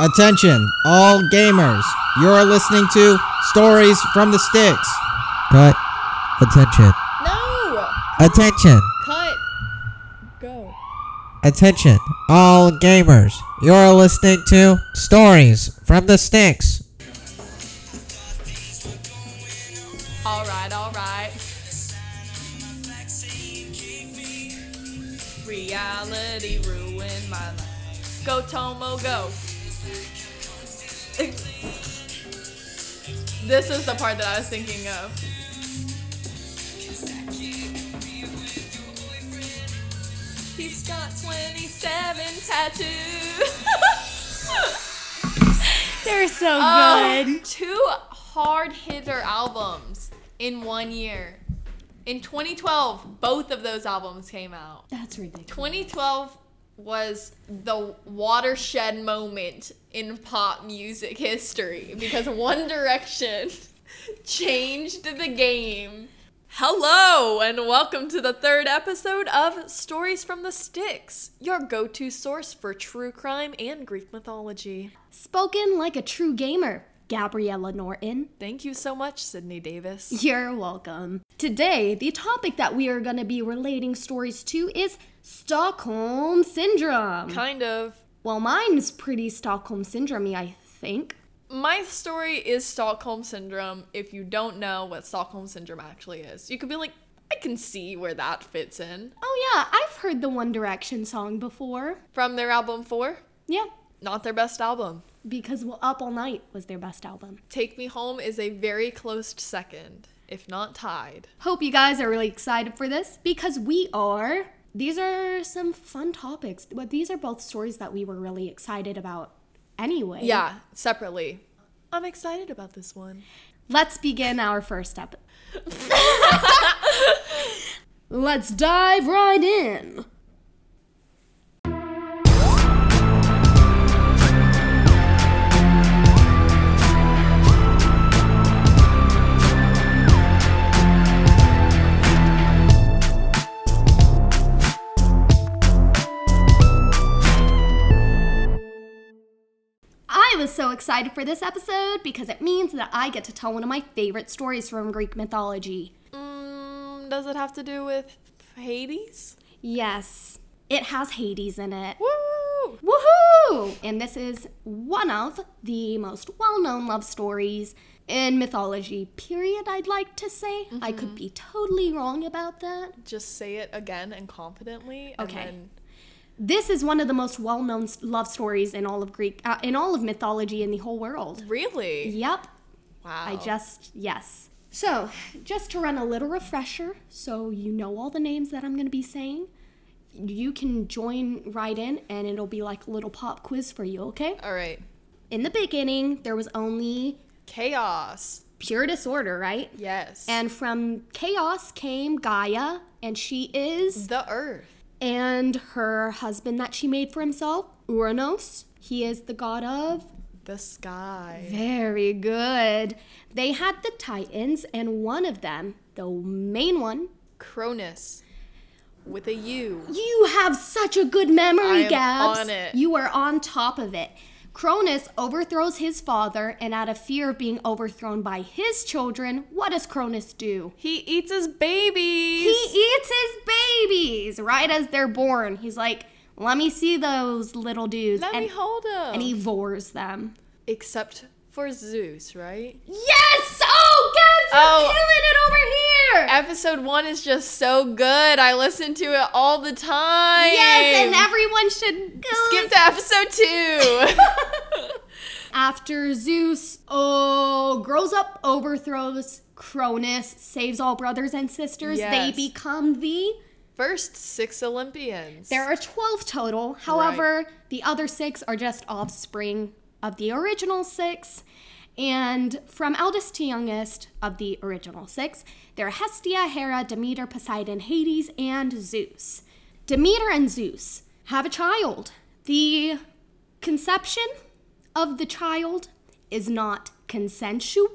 Attention, all gamers. You're listening to Stories from the Sticks. Cut. Attention. No! Attention. Cut! Go. Attention. All gamers. You're listening to Stories from the Sticks. Alright, alright. Reality ruined my life. Go, Tomo, go. This is the part that I was thinking of. He's got 27 tattoos. They're so Oh, good. two hard hitter albums in one year. In 2012, both of those albums came out. That's ridiculous. 2012 was the watershed moment in pop music history because One Direction changed the game. Hello, and welcome to the third episode of Stories from the Sticks, your go to source for true crime and Greek mythology. Spoken like a true gamer, Gabriella Norton. Thank you so much, Sydney Davis. You're welcome. Today, the topic that we are going to be relating stories to is Stockholm Syndrome. Kind of. Well, mine's pretty Stockholm Syndrome I think. My story is Stockholm Syndrome. If you don't know what Stockholm Syndrome actually is, you could be like, I can see where that fits in. Oh, yeah, I've heard the One Direction song before. From their album 4, Yeah, not their best album. because well, Up All Night was their best album. Take Me Home is a very close second, if not tied. Hope you guys are really excited for this because we are. These are some fun topics, but these are both stories that we were really excited about anyway. Yeah, separately. I'm excited about this one. Let's begin our first step. Let's dive right in. So excited for this episode because it means that I get to tell one of my favorite stories from Greek mythology. Mm, does it have to do with Hades? Yes, it has Hades in it. Woo! Woohoo! And this is one of the most well known love stories in mythology, period, I'd like to say. I could be totally wrong about that. Just say it again and confidently. And Okay. Then This is one of the most well known love stories in all of Greek, uh, in all of mythology in the whole world. really? Yep, Wow. I just, yes. So, just to run a little refresher, so you know all the names that I'm going to be saying, you can join right in and it'll be like a little pop quiz for you, okay? All right. In the beginning, there was only Chaos. pure disorder, right? Yes. And from chaos came Gaia, and she is, the Earth. And her husband that she made for himself, Uranos. He is the god of The sky. Very good. They had the Titans, and one of them, the main one, Cronus. With a U. you have such a good memory, I am Gabs. on it. You are on top of it. Cronus overthrows his father, and out of fear of being overthrown by his children, what does Cronus do? He eats his babies. He eats his babies right as they're born. He's like, let me see those little dudes. Let and, me hold him. and he vores them. Except for Zeus, right? Yes! Oh, killing it over here! Episode one is just so good. I listen to it all the time. Yes, and everyone should go skip to episode two. After Zeus oh grows up, overthrows Cronus, saves all brothers and sisters, Yes. they become the First six Olympians. there are 12 total. However, the other 6 are just offspring of the original 6. And from eldest to youngest of the original 6, there are Hestia, Hera, Demeter, Poseidon, Hades, and Zeus. Demeter and Zeus have a child. The conception of the child is not consensual.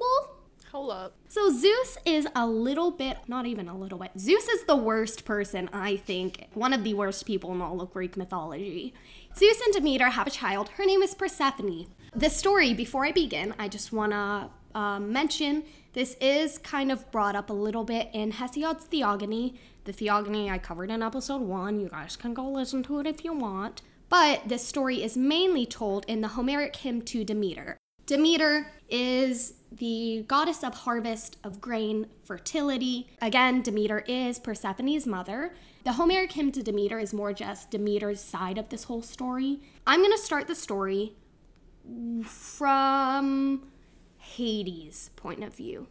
Hold up. So Zeus is a little bit, not even a little bit. Zeus is the worst person, I think, one of the worst people in all of Greek mythology. Zeus and Demeter have a child. Her name is Persephone. The story, before I begin, I just want to uh, mention this is kind of brought up a little bit in Hesiod's Theogony. The Theogony I covered in episode one. You guys can go listen to it if you want. But this story is mainly told in the Homeric hymn to Demeter. Demeter is the goddess of harvest, of grain, fertility. Again, Demeter is Persephone's mother. The Homeric hymn to Demeter is more just Demeter's side of this whole story. I'm going to start the story from Hades' point of view.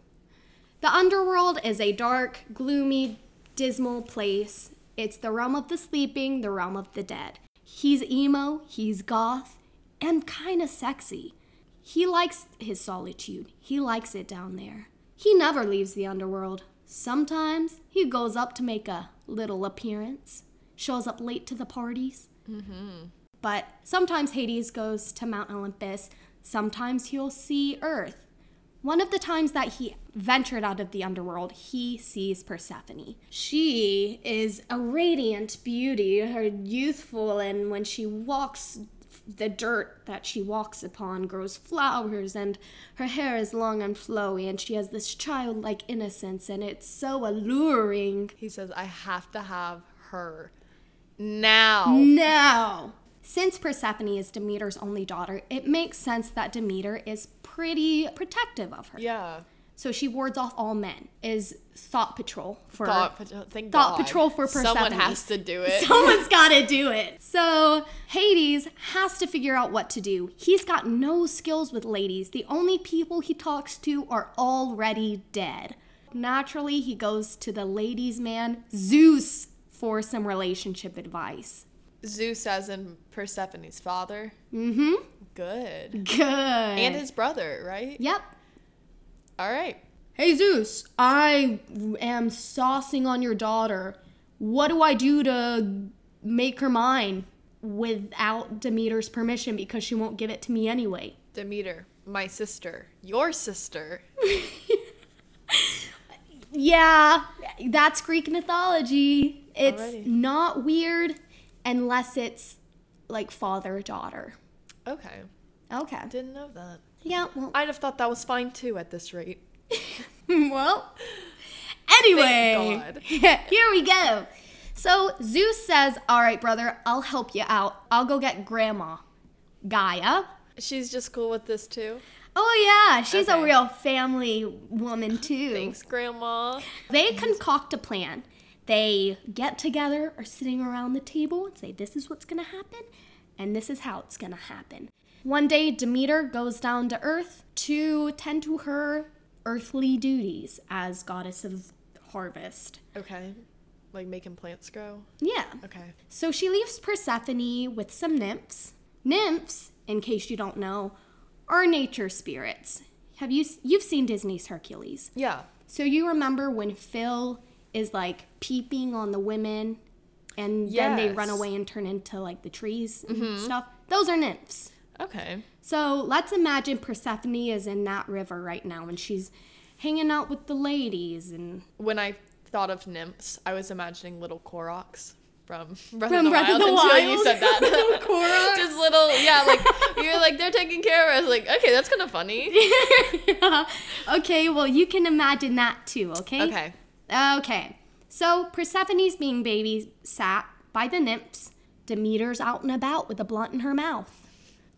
The underworld is a dark, gloomy, dismal place. It's the realm of the sleeping, the realm of the dead. He's emo, he's goth, and kind of sexy. He likes his solitude. He likes it down there. He never leaves the underworld. Sometimes he goes up to make a little appearance, shows up late to the parties. Mm-hmm. But sometimes Hades goes to Mount Olympus. Sometimes he'll see Earth. One of the times that he ventured out of the underworld, he sees Persephone. She is a radiant beauty, her youthful, and when she walks the dirt that she walks upon grows flowers, and her hair is long and flowy, and she has this childlike innocence, and it's so alluring. He says, I have to have her now. Now, since Persephone is Demeter's only daughter, it makes sense that Demeter is pretty protective of her. Yeah. So she wards off all men. Is thought patrol for Thought, patrol- oh, thank Thought God. patrol for Persephone. Someone has to do it. Someone's got to do it. So Hades has to figure out what to do. He's got no skills with ladies. The only people he talks to are already dead. Naturally, he goes to the ladies' man, Zeus, for some relationship advice. Zeus as in Persephone's father. Mm-hmm. Good. Good. And his brother, right? Yep. All right. Hey Zeus, I am saucing on your daughter. What do I do to make her mine without Demeter's permission because she won't give it to me anyway? Demeter, my sister, your sister. Yeah, that's Greek mythology. It's Alrighty. not weird unless it's like father daughter. Okay. Okay. Didn't know that. Yeah, well, I'd have thought that was fine too at this rate. well. Anyway, God. here we go. So Zeus says, All right, brother, I'll help you out. I'll go get grandma, Gaia. She's just cool with this too. Oh, yeah, she's a real family woman, too. Thanks, Grandma. They concoct a plan. They get together or sitting around the table and say, This is what's going to happen, and this is how it's going to happen. One day, Demeter goes down to Earth to tend to her earthly duties as goddess of harvest. Okay. Like making plants grow. Yeah. Okay. So she leaves Persephone with some nymphs. Nymphs, in case you don't know, are nature spirits. Have you you've seen Disney's Hercules? Yeah. So you remember when Phil is like peeping on the women and then they run away and turn into like the trees and mm-hmm. stuff? Those are nymphs. Okay. So let's imagine Persephone is in that river right now and she's hanging out with the ladies and When I thought of nymphs, I was imagining little Koroks from Breath From of the Breath of Wild the until you said that. Little Koroks. Just little, yeah, like you're like they're taking care of us. Like, okay, that's kind of funny. okay, well you can imagine that too, okay? Okay. Okay. So Persephone's being babysat by the nymphs. Demeter's out and about with a blunt in her mouth.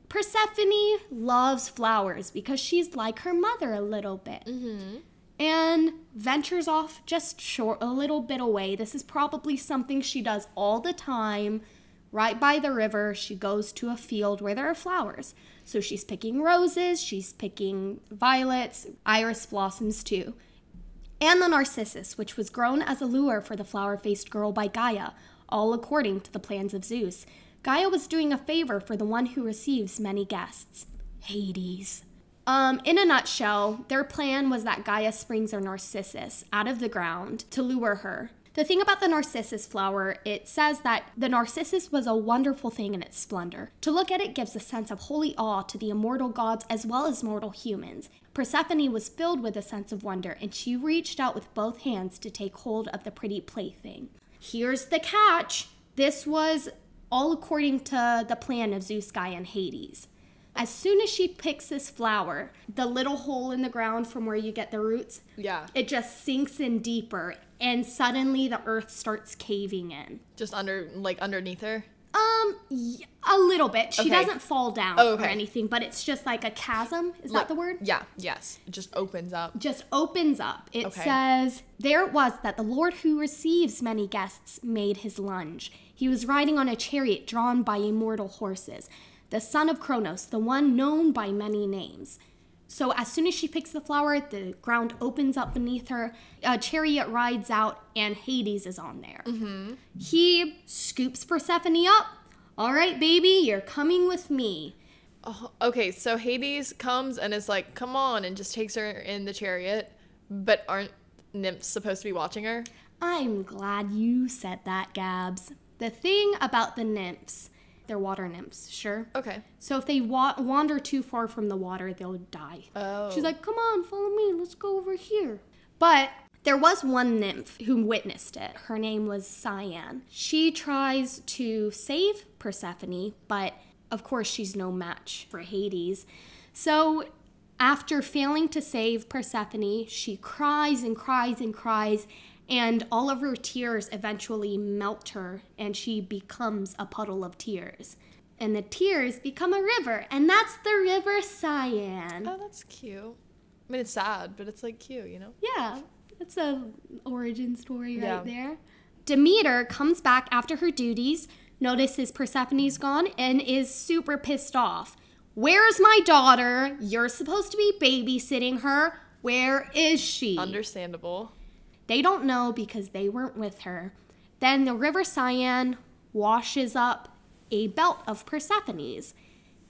Persephone loves flowers because she's like her mother a little bit. Mm-hmm. And ventures off just short a little bit away. This is probably something she does all the time. Right by the river, she goes to a field where there are flowers. So she's picking roses, she's picking violets, iris blossoms too and the narcissus, which was grown as a lure for the flower faced girl by Gaia, all according to the plans of Zeus. Gaia was doing a favor for the one who receives many guests Hades. Um, in a nutshell, their plan was that Gaia springs a narcissus out of the ground to lure her. The thing about the narcissus flower, it says that the narcissus was a wonderful thing in its splendor. To look at it gives a sense of holy awe to the immortal gods as well as mortal humans. Persephone was filled with a sense of wonder, and she reached out with both hands to take hold of the pretty plaything. Here's the catch this was all according to the plan of Zeus, Gaia, and Hades. As soon as she picks this flower, the little hole in the ground from where you get the roots, Yeah. it just sinks in deeper, and suddenly the earth starts caving in. Just under, like underneath her. Um, a little bit. She Okay. doesn't fall down Oh, or anything, but it's just like a chasm. Is Like- that the word? Yeah. Yes. It just opens up. just opens up. It Okay. says, There it was that the Lord who receives many guests made his lunge. He was riding on a chariot drawn by immortal horses, the son of Kronos, the one known by many names. So as soon as she picks the flower, the ground opens up beneath her. A chariot rides out, and Hades is on there. Mm-hmm. He scoops Persephone up. All right, baby, you're coming with me. Oh, okay, so Hades comes and is like, "Come on," and just takes her in the chariot. But aren't nymphs supposed to be watching her? I'm glad you said that, Gabs. The thing about the nymphs, they're water nymphs, sure. Okay. So if they wa- wander too far from the water, they'll die. Oh. She's like, come on, follow me, let's go over here. But there was one nymph who witnessed it. Her name was Cyan. She tries to save Persephone, but of course she's no match for Hades. So after failing to save Persephone, she cries and cries and cries, and all of her tears eventually melt her, and she becomes a puddle of tears. And the tears become a river, and that's the river Cyan. Oh, that's cute. I mean, it's sad, but it's like cute, you know. Yeah, it's a origin story right Yeah. there. Demeter comes back after her duties, notices Persephone's gone, and is super pissed off. Where's my daughter? You're supposed to be babysitting her. Where is she? Understandable. They don't know because they weren't with her. Then the river Cyan washes up a belt of Persephone's.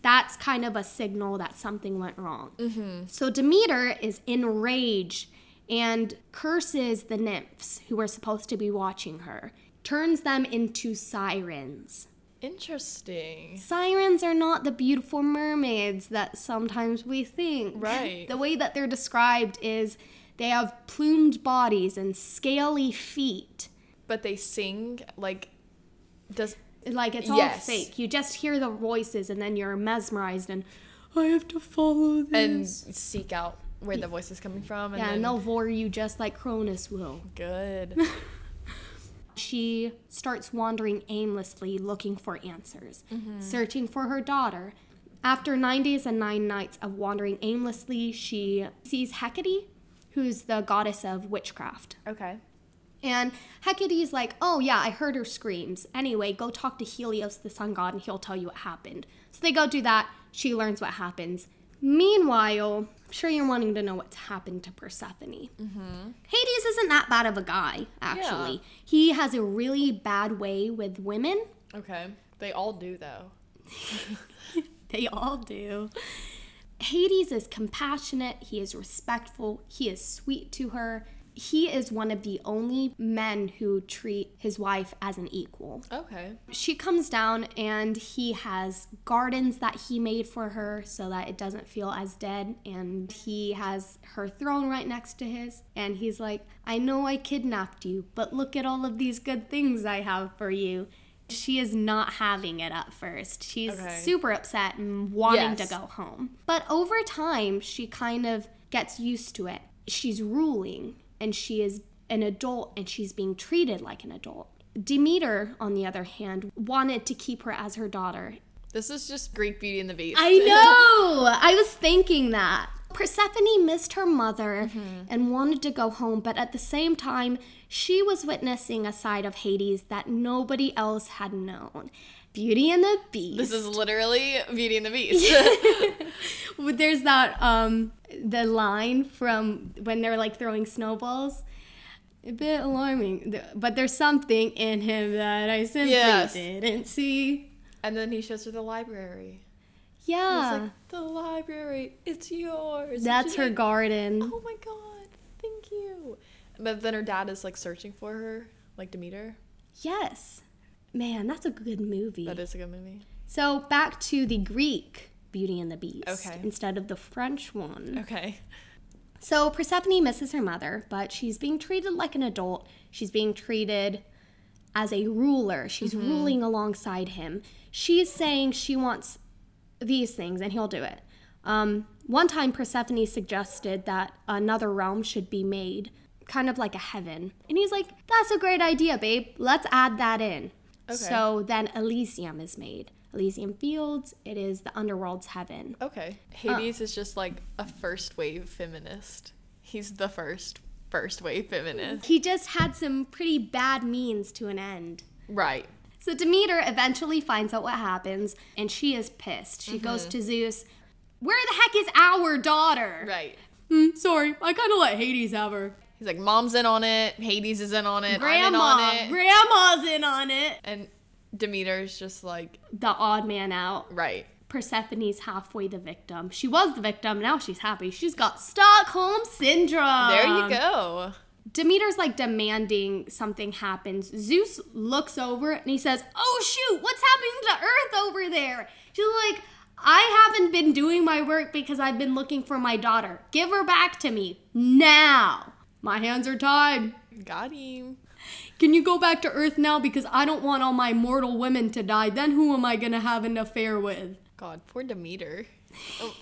That's kind of a signal that something went wrong. Mm-hmm. So Demeter is enraged and curses the nymphs who were supposed to be watching her, turns them into sirens. Interesting. Sirens are not the beautiful mermaids that sometimes we think. Right. The way that they're described is they have plumed bodies and scaly feet. But they sing like, does Like it's all Yes. fake. You just hear the voices and then you're mesmerized and I have to follow this and seek out where the voice is coming from. And yeah, then, and they'll vor you just like Cronus will. good. She starts wandering aimlessly looking for answers, Mm-hmm. searching for her daughter. After nine days and nine nights of wandering aimlessly, she sees Hecate, who's the goddess of witchcraft. okay. And Hecate's like, Oh, yeah, I heard her screams. Anyway, go talk to Helios, the sun god, and he'll tell you what happened. So they go do that. She learns what happens. Meanwhile, I'm sure you're wanting to know what's happened to Persephone. Mm-hmm. Hades isn't that bad of a guy, actually. Yeah. He has a really bad way with women. Okay. They all do though. They all do. Hades is compassionate, he is respectful, he is sweet to her. He is one of the only men who treat his wife as an equal. Okay. She comes down and he has gardens that he made for her so that it doesn't feel as dead. And he has her throne right next to his. And he's like, I know I kidnapped you, but look at all of these good things I have for you. She is not having it at first. She's Okay. super upset and wanting Yes. to go home. But over time, she kind of gets used to it. She's ruling and she is an adult and she's being treated like an adult. Demeter, on the other hand, wanted to keep her as her daughter. This is just Greek Beauty and the Beast. I know! I was thinking that. Persephone missed her mother mm-hmm. and wanted to go home, but at the same time, she was witnessing a side of Hades that nobody else had known. Beauty and the Beast. This is literally Beauty and the Beast. There's that um the line from when they're like throwing snowballs. A bit alarming, but there's something in him that I simply Yes. didn't see. and then he shows her the library. Yeah, He's like, the library, it's yours. that's her like, garden. Oh my god, thank you. But then her dad is like searching for her. Like Demeter? Yes. Man, that's a good movie. That is a good movie. So back to the Greek Beauty and the Beast Okay. instead of the French one. Okay. So Persephone misses her mother, but she's being treated like an adult. She's being treated as a ruler. She's ruling alongside him. She's saying she wants these things and he'll do it. Um, one time, Persephone suggested that another realm should be made, kind of like a heaven. And he's like, That's a great idea, babe. Let's add that in. Okay. So then Elysium is made. Elysium Fields, it is the underworld's heaven. Okay. Hades is just like a first wave feminist. He's the first first wave feminist. He just had some pretty bad means to an end. Right. So Demeter eventually finds out what happens and she is pissed. She goes to Zeus. Where the heck is our daughter? Right. "Hmm, sorry, I kind of let Hades have her. He's like, Mom's in on it, Hades is in on it, I'm in Grandma, on it. grandma's in on it. and Demeter's just like, The odd man out. right. Persephone's halfway the victim. She was the victim, now she's happy. She's got Stockholm syndrome. There you go. Demeter's like demanding something happens. Zeus looks over and he says, Oh shoot, what's happening to Earth over there? She's like, I haven't been doing my work because I've been looking for my daughter. Give her back to me now. My hands are tied. Got him. Can you go back to Earth now? Because I don't want all my mortal women to die. Then who am I gonna have an affair with? God, poor Demeter. Oh.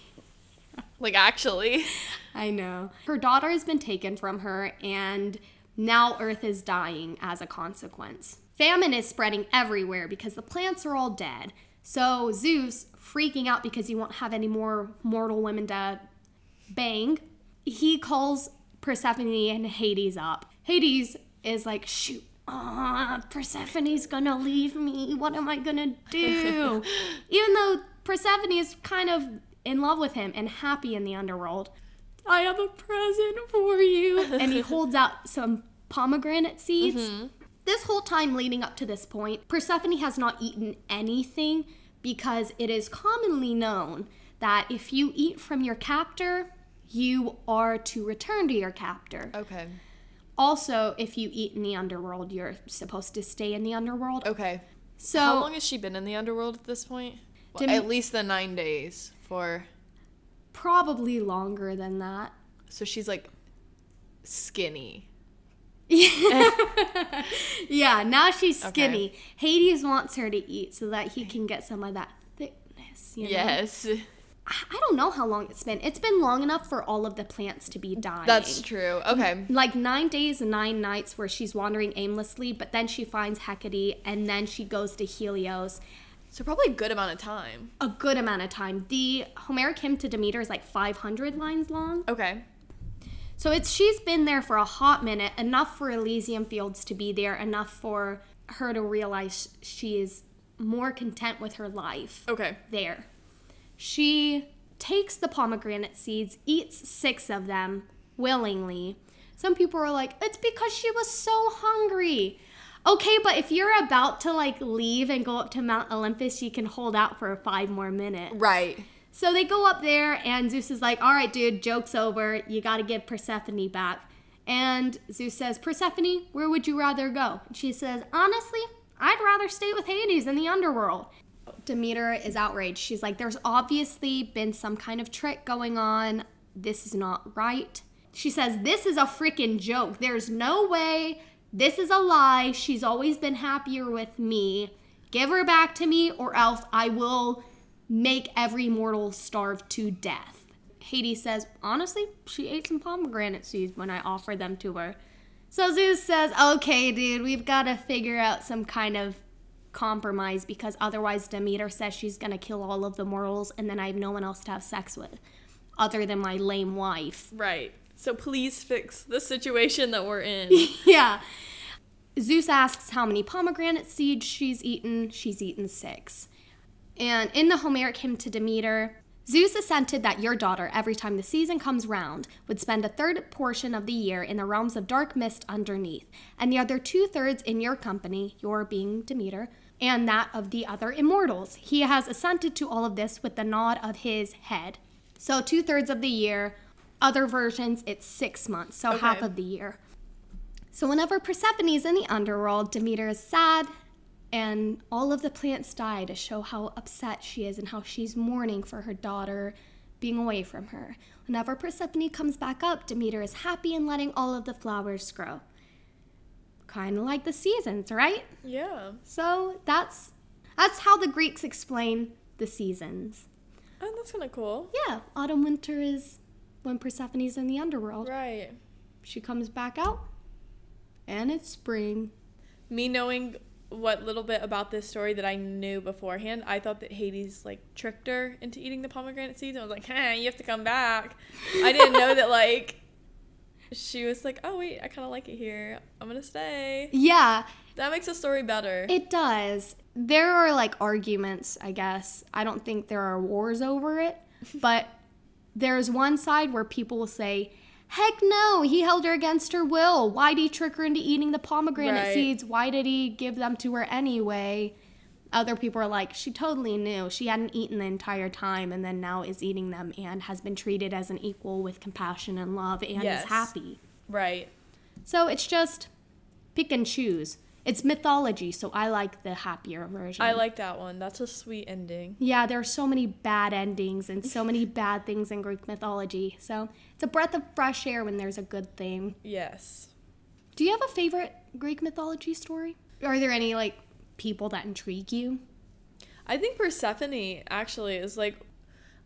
like, actually. I know. Her daughter has been taken from her, and now Earth is dying as a consequence. Famine is spreading everywhere because the plants are all dead. So Zeus, freaking out because he won't have any more mortal women to bang, he calls Persephone and Hades up. Hades is like, shoot. Ah, Persephone's gonna leave me. What am I gonna do? Even though Persephone is kind of in love with him and happy in the underworld. I have a present for you. and he holds out some pomegranate seeds. This whole time leading up to this point, Persephone has not eaten anything because it is commonly known that if you eat from your captor, you are to return to your captor. Okay. Also, if you eat in the underworld, you're supposed to stay in the underworld. Okay. So, How long has she been in the underworld at this point? Well, at least the nine days for. probably longer than that. So she's like skinny. Yeah, now she's skinny. Hades wants her to eat so that he can get some of that thickness. You know? Yes. I don't know how long it's been. It's been long enough for all of the plants to be dying. That's true. Okay. like nine days and nine nights where she's wandering aimlessly, but then she finds Hecate and then she goes to Helios. So probably a good amount of time. A good amount of time. The Homeric hymn to Demeter is like 500 lines long. Okay. So it's she's been there for a hot minute, enough for Elysium Fields to be there, enough for her to realize she is more content with her life Okay. there. She takes the pomegranate seeds, eats six of them willingly. Some people are like, it's because she was so hungry. Okay, but if you're about to like leave and go up to Mount Olympus, you can hold out for five more minutes. Right. So they go up there, and Zeus is like, All right, dude, joke's over. You got to give Persephone back. And Zeus says, Persephone, where would you rather go? And she says, Honestly, I'd rather stay with Hades in the underworld. Demeter is outraged. She's like, There's obviously been some kind of trick going on. This is not right. She says, This is a freaking joke. There's no way. This is a lie. She's always been happier with me. Give her back to me, or else I will make every mortal starve to death. Hades says, Honestly, she ate some pomegranate seeds when I offered them to her. So Zeus says, Okay, dude, we've got to figure out some kind of compromise because otherwise Demeter says she's going to kill all of the mortals and then I have no one else to have sex with other than my lame wife. Right. So please fix the situation that we're in. yeah. Zeus asks how many pomegranate seeds she's eaten. She's eaten six. And in the Homeric hymn to Demeter, Zeus assented that your daughter, every time the season comes round, would spend a third portion of the year in the realms of dark mist underneath, and the other two thirds in your company, your being Demeter, and that of the other immortals. He has assented to all of this with the nod of his head. So, two thirds of the year, other versions, it's six months, so half of the year. So whenever Persephone's in the underworld, Demeter is sad, and all of the plants die to show how upset she is and how she's mourning for her daughter being away from her. Whenever Persephone comes back up, Demeter is happy and letting all of the flowers grow. Kind of like the seasons, right? Yeah. So that's that's how the Greeks explain the seasons. Oh, that's kind of cool. Yeah, autumn winter is when Persephone's in the underworld. Right. She comes back out, and it's spring. Me knowing what little bit about this story that I knew beforehand, I thought that Hades like tricked her into eating the pomegranate seeds. I was like, "Hey, you have to come back." I didn't know that like she was like, "Oh wait, I kind of like it here. I'm gonna stay." Yeah, That makes the story better. it does. There are like arguments, I guess. I don't think there are wars over it, but there's one side where people will say, Heck no, he held her against her will. Why did he trick her into eating the pomegranate Right. seeds? Why did he give them to her anyway? Other people are like, she totally knew. She hadn't eaten the entire time and then now is eating them and has been treated as an equal with compassion and love and Yes. is happy. right. So it's just pick and choose. It's mythology, so I like the happier version. I like that one. That's a sweet ending. Yeah, there are so many bad endings and so many bad things in Greek mythology. So it's a breath of fresh air when there's a good thing. Yes. Do you have a favorite Greek mythology story? Are there any like people that intrigue you? I think Persephone actually is like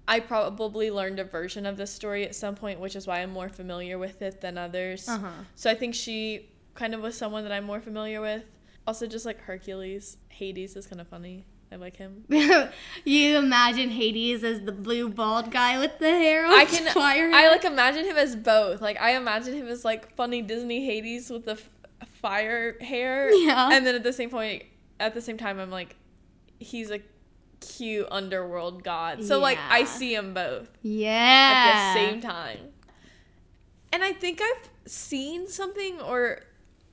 I probably learned a version of this story at some point, which is why I'm more familiar with it than others. Uh-huh. So I think she kind of with someone that I'm more familiar with. Also, just like Hercules, Hades is kind of funny. I like him. you imagine Hades as the blue bald guy with the hair on I can fire. I like imagine him as both. Like I imagine him as like funny Disney Hades with the f- fire hair. Yeah. And then at the same point, at the same time, I'm like, he's a cute underworld god. So like I see them both. yeah. at the same time. And I think I've seen something or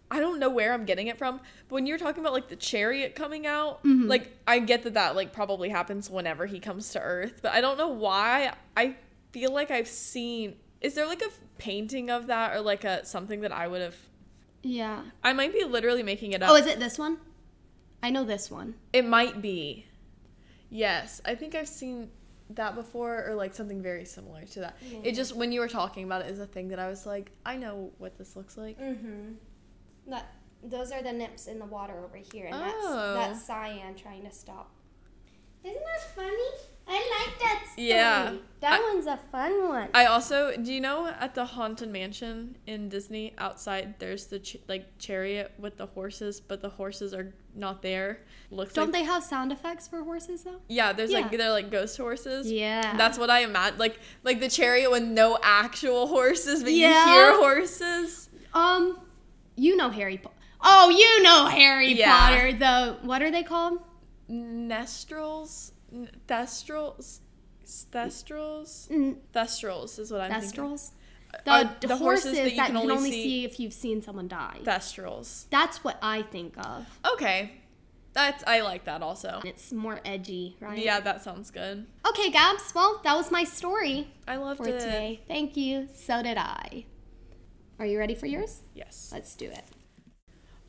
I don't know where I'm getting it from, but when you're talking about like the chariot coming out, Mm-hmm. like I get that that like probably happens whenever he comes to Earth, but I don't know why. I feel like I've seen. Is there like a painting of that or like a something that I would have? Yeah. I might be literally making it up. Oh, is it this one? I know this one. It might be. Yes, I think I've seen that before or like something very similar to that. It just when you were talking about it is a thing that I was like, I know what this looks like. Mm-hmm. That those are the nymphs in the water over here, and Oh. that's that's cyan trying to stop. Isn't that funny? I like that story. Yeah. That I- one's a fun one. I also, do you know at the Haunted Mansion in Disney outside there's the ch- like chariot with the horses, but the horses are not there. Looks Don't like they have sound effects for horses though? Yeah, there's like they're like ghost horses. Yeah. That's what I imagine. Like like the chariot with no actual horses, but Yeah. you hear horses. Um, you know Harry Potter. Oh, you know Harry Yeah. Potter. The what are they called? Nestrals, N- thestrals, thestrals, Mm, thestrals is what I'm thinking. Thestrals. The, Uh, the horses, horses that, that you can only, see- see if you've seen someone die. Thestrals. That's what I think of. Okay, that's I like that also. It's more edgy, right? Yeah, that sounds good. Okay, Gabs. Well, that was my story I loved for it. today. Thank you. So did I. Are you ready for yours? Yes. Let's do it.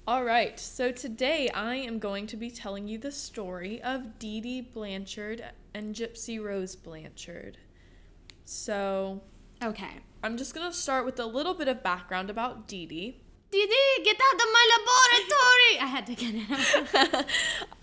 All right. So today I am going to be telling you the story of Dee Dee Blanchard and Gypsy Rose Blanchard. So Okay. I'm just gonna start with a little bit of background about Dee Dee. Didi, get out of my laboratory! I had to get it out.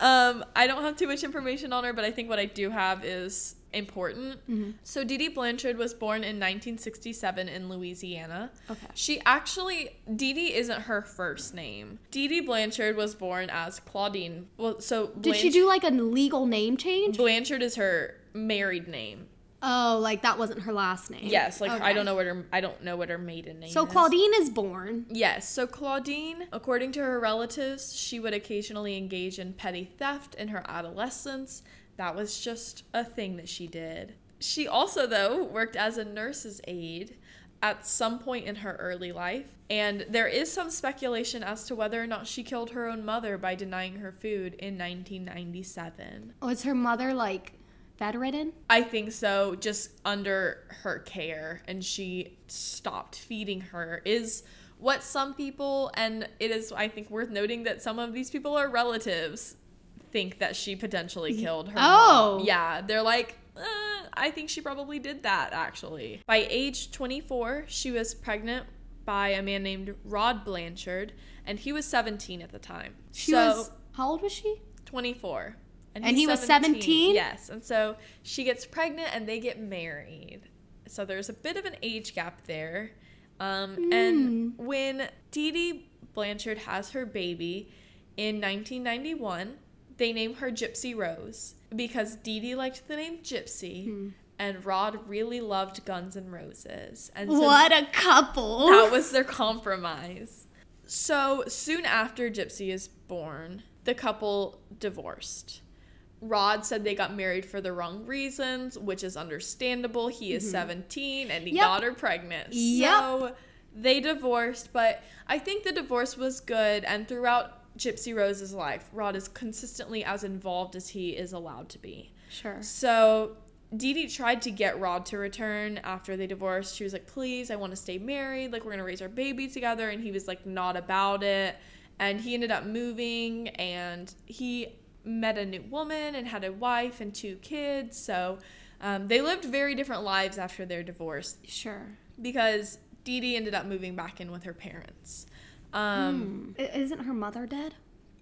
um, I don't have too much information on her, but I think what I do have is important. Mm-hmm. So Dee Dee Blanchard was born in 1967 in Louisiana. Okay. She actually Dee Dee isn't her first name. Dee Dee Blanchard was born as Claudine. Well, so Did she do like a legal name change? Blanchard is her married name. Oh, like that wasn't her last name. Yes, like I don't know what her I don't know what her maiden name So is. Claudine is born. Yes, so Claudine, according to her relatives, she would occasionally engage in petty theft in her adolescence. That was just a thing that she did. She also, though, worked as a nurse's aide at some point in her early life, and there is some speculation as to whether or not she killed her own mother by denying her food in 1997. Was her mother like bedridden? I think so, just under her care, and she stopped feeding her, is what some people, and it is, I think, worth noting that some of these people are relatives, think that she potentially killed her. Oh. mom. Yeah, they're like, uh, I think she probably did that actually. By age 24, she was pregnant by a man named Rod Blanchard, and he was 17 at the time. She so, was how old was she? 24. And he's he was 17? Yes. And so she gets pregnant and they get married. So there's a bit of an age gap there. Um, And when Dee Dee Blanchard has her baby in 1991, they name her Gypsy Rose because Dee Dee liked the name Gypsy hmm. and Rod really loved Guns N' Roses. And so What a couple. that was their compromise. So soon after Gypsy is born, the couple divorced. Rod said they got married for the wrong reasons, which is understandable. He is mm-hmm. 17 and he Yep. got her pregnant. Yep. So they divorced, but I think the divorce was good. And throughout Gypsy Rose's life, Rod is consistently as involved as he is allowed to be. Sure. So Dee Dee tried to get Rod to return after they divorced. She was like, please, I want to stay married. Like, we're going to raise our baby together. And he was like, not about it. And he ended up moving and he met a new woman and had a wife and two kids. So um, they lived very different lives after their divorce Sure. because Dee Dee ended up moving back in with her parents. Um, I- Isn't her mother dead?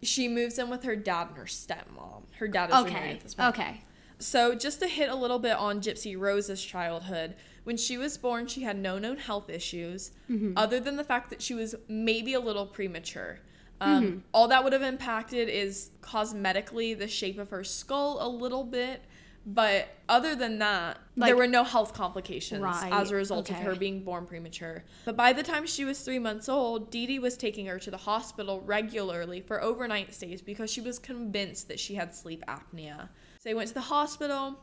She moves in with her dad and her stepmom. Her dad is Okay. at this point. Okay. So, just to hit a little bit on Gypsy Rose's childhood, when she was born, she had no known health issues, other than the fact that she was maybe a little premature. Um, All that would have impacted is cosmetically the shape of her skull a little bit, but other than that, there were no health complications Right, as a result of her being born premature. But by the time she was three months old, Dee Dee was taking her to the hospital regularly for overnight stays because she was convinced that she had sleep apnea. So they went to the hospital,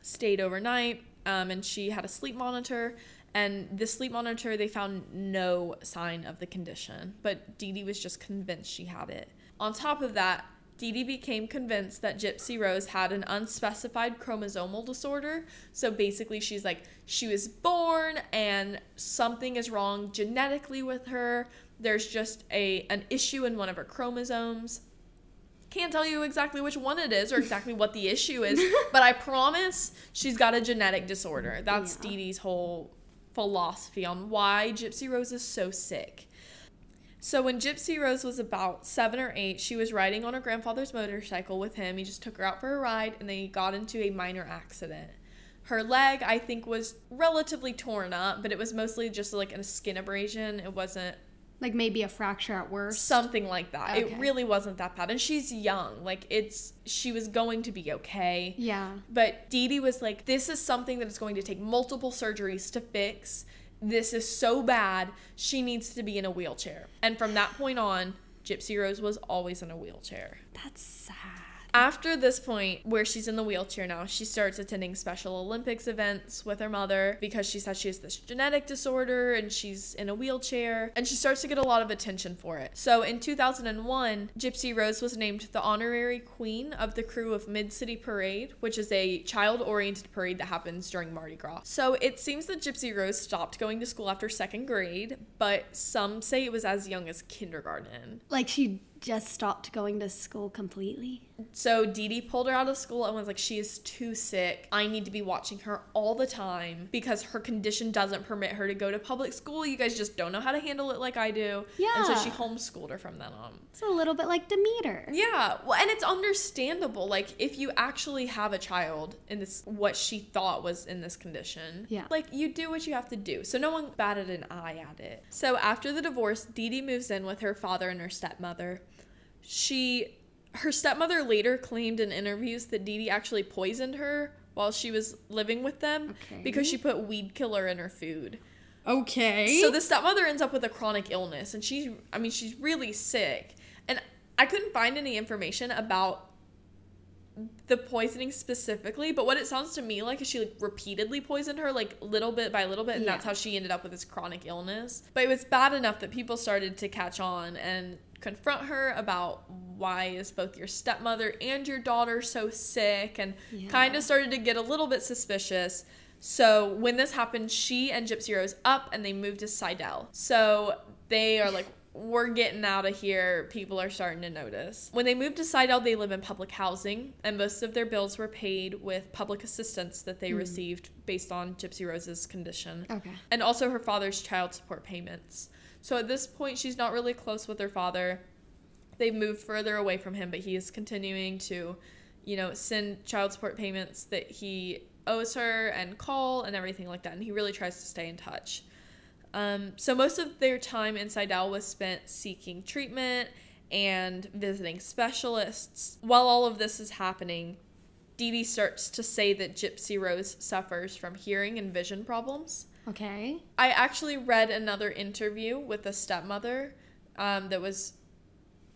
stayed overnight, um, and she had a sleep monitor. And the sleep monitor, they found no sign of the condition, but Dee Dee was just convinced she had it. On top of that, Dee Dee became convinced that Gypsy Rose had an unspecified chromosomal disorder. So basically, she's like, she was born and something is wrong genetically with her. There's just a an issue in one of her chromosomes can't tell you exactly which one it is or exactly what the issue is, but I promise she's got a genetic disorder. That's Yeah. Dee Dee's whole philosophy on why Gypsy Rose is so sick. So when Gypsy Rose was about seven or eight, she was riding on her grandfather's motorcycle with him. He just took her out for a ride and they got into a minor accident. Her leg, I think, was relatively torn up, but it was mostly just like a skin abrasion. It wasn't Like maybe a fracture at worst. something like that. It really wasn't that bad. And she's young. Like it's she was going to be okay. Yeah. But Dee Dee was like, this is something that is going to take multiple surgeries to fix. This is so bad. She needs to be in a wheelchair. And from that point on, Gypsy Rose was always in a wheelchair. That's sad. After this point, where she's in the wheelchair now, she starts attending Special Olympics events with her mother because she says she has this genetic disorder and she's in a wheelchair, and she starts to get a lot of attention for it. So in 2001, Gypsy Rose was named the honorary queen of the Krewe of Mid City Parade, which is a child oriented parade that happens during Mardi Gras. So it seems that Gypsy Rose stopped going to school after second grade, but some say it was as young as kindergarten. Like she just stopped going to school completely. So Dee Dee pulled her out of school and was like, she is too sick. I need to be watching her all the time because her condition doesn't permit her to go to public school. You guys just don't know how to handle it like I do. Yeah. And so she homeschooled her from then on. It's a little bit like Demeter. Yeah, well, and it's understandable. Like, if you actually have a child in this, what she thought was in this condition, Yeah. like you do what you have to do. So no one batted an eye at it. So after the divorce, Dee Dee moves in with her father and her stepmother. She, her stepmother later claimed in interviews that Dee Dee actually poisoned her while she was living with them Okay. because she put weed killer in her food. Okay. So the stepmother ends up with a chronic illness, and she's, I mean, she's really sick. And I couldn't find any information about the poisoning specifically, but what it sounds to me like is she like repeatedly poisoned her, like little bit by little bit, and that's how she ended up with this chronic illness. But it was bad enough that people started to catch on and confront her about why is both your stepmother and your daughter so sick, and Yeah. kind of started to get a little bit suspicious. So when this happened, she and Gypsy Rose up and they moved to Slidell. So they are like, we're getting out of here. People are starting to notice. When they moved to Slidell, they live in public housing, and most of their bills were paid with public assistance that they hmm. received based on Gypsy Rose's condition. Okay. And also her father's child support payments. So at this point, she's not really close with her father. They've moved further away from him, but he is continuing to, you know, send child support payments that he owes her and call and everything like that. And he really tries to stay in touch. Um, so most of their time in Slidell was spent seeking treatment and visiting specialists. While all of this is happening, Dee Dee starts to say that Gypsy Rose suffers from hearing and vision problems. Okay. I actually read another interview with a stepmother um, that was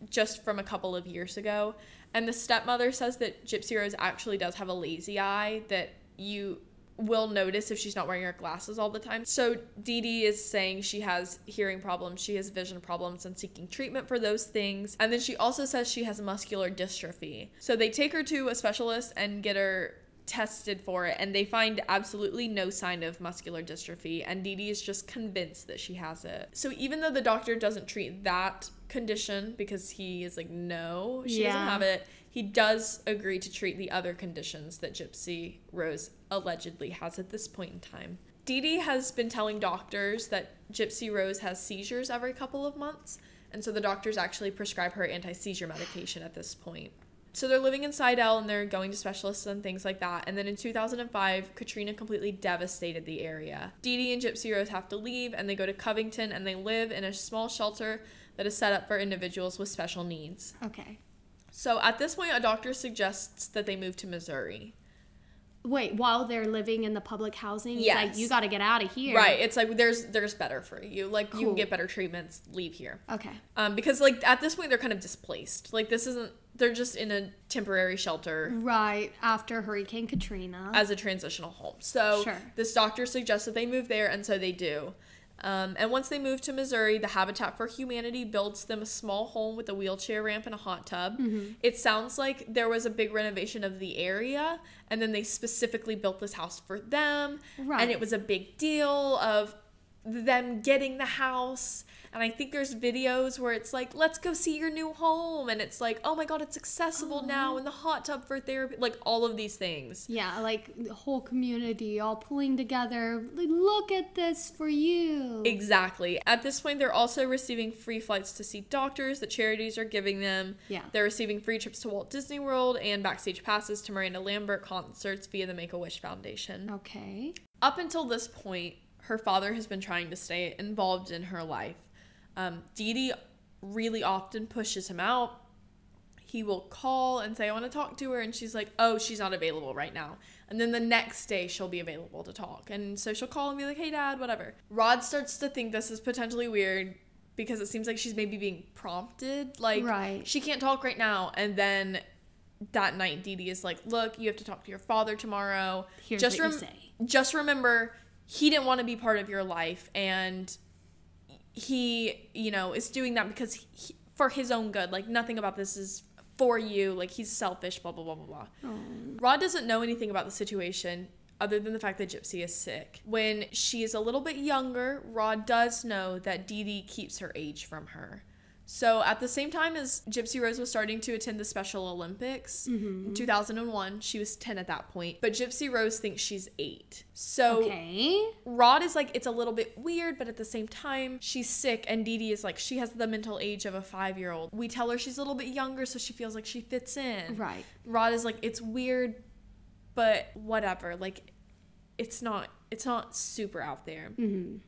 just from a couple of years ago. And the stepmother says that Gypsy Rose actually does have a lazy eye that you will notice if she's not wearing her glasses all the time. So Dee Dee is saying she has hearing problems, she has vision problems, and seeking treatment for those things. And then she also says she has muscular dystrophy. So they take her to a specialist and get her tested for it and they find absolutely no sign of muscular dystrophy and Dee Dee is just convinced that she has it. So even though the doctor doesn't treat that condition because he is like no, she doesn't have it, he does agree to treat the other conditions that Gypsy Rose allegedly has at this point in time. Dee Dee has been telling doctors that Gypsy Rose has seizures every couple of months, and so the doctors actually prescribe her anti seizure medication at this point. So they're living in Slidell and they're going to specialists and things like that. And then in 2005, Katrina completely devastated the area. Dee Dee and Gypsy Rose have to leave and they go to Covington and they live in a small shelter that is set up for individuals with special needs. Okay. So at this point, a doctor suggests that they move to Missouri. Wait, while they're living in the public housing, Yes. like you got to get out of here. Right. It's like there's there's better for you. Like you can get better treatments. Leave here. Okay. Um, because like at this point they're kind of displaced. Like this isn't. They're just in a temporary shelter Right after Hurricane Katrina. as a transitional home. So Sure. this doctor suggests that they move there, and so they do. Um, and once they move to Missouri, the Habitat for Humanity builds them a small home with a wheelchair ramp and a hot tub. Mm-hmm. It sounds like there was a big renovation of the area, and then they specifically built this house for them. Right. And it was a big deal of them getting the house. And I think there's videos where it's like, let's go see your new home. And it's like, oh my God, it's accessible now, and the hot tub for therapy. Like all of these things. yeah, like the whole community all pulling together. Like, look at this for you. Exactly. At this point, they're also receiving free flights to see doctors that charities are giving them. Yeah. They're receiving free trips to Walt Disney World and backstage passes to Miranda Lambert concerts via the Make a Wish Foundation. Okay. Up until this point, her father has been trying to stay involved in her life. Um, Dee Dee really often pushes him out. He will call and say, I want to talk to her. And she's like, Oh, she's not available right now. And then the next day, she'll be available to talk. And so she'll call and be like, Hey, dad, whatever. Rod starts to think this is potentially weird because it seems like she's maybe being prompted. Like, Right. she can't talk right now. And then that night, Dee Dee is like, Look, you have to talk to your father tomorrow. Here's just what you say. just remember he didn't want to be part of your life and he you know is doing that because he, for his own good like nothing about this is for you like he's selfish blah blah blah blah blah. Rod doesn't know anything about the situation other than the fact that gypsy is sick. When she is a little bit younger rod does know that Dee Dee keeps her age from her so at the same time as Gypsy Rose was starting to attend the Special Olympics mm-hmm. in 2001, she was 10 at that point. But Gypsy Rose thinks she's 8. So Okay. Rod is like, it's a little bit weird, but at the same time, she's sick. And Dee Dee is like, she has the mental age of a five year old. We tell her she's a little bit younger, so she feels like she fits in. Right. Rod is like, it's weird, but whatever. Like, it's not, it's not super out there. Mm-hmm.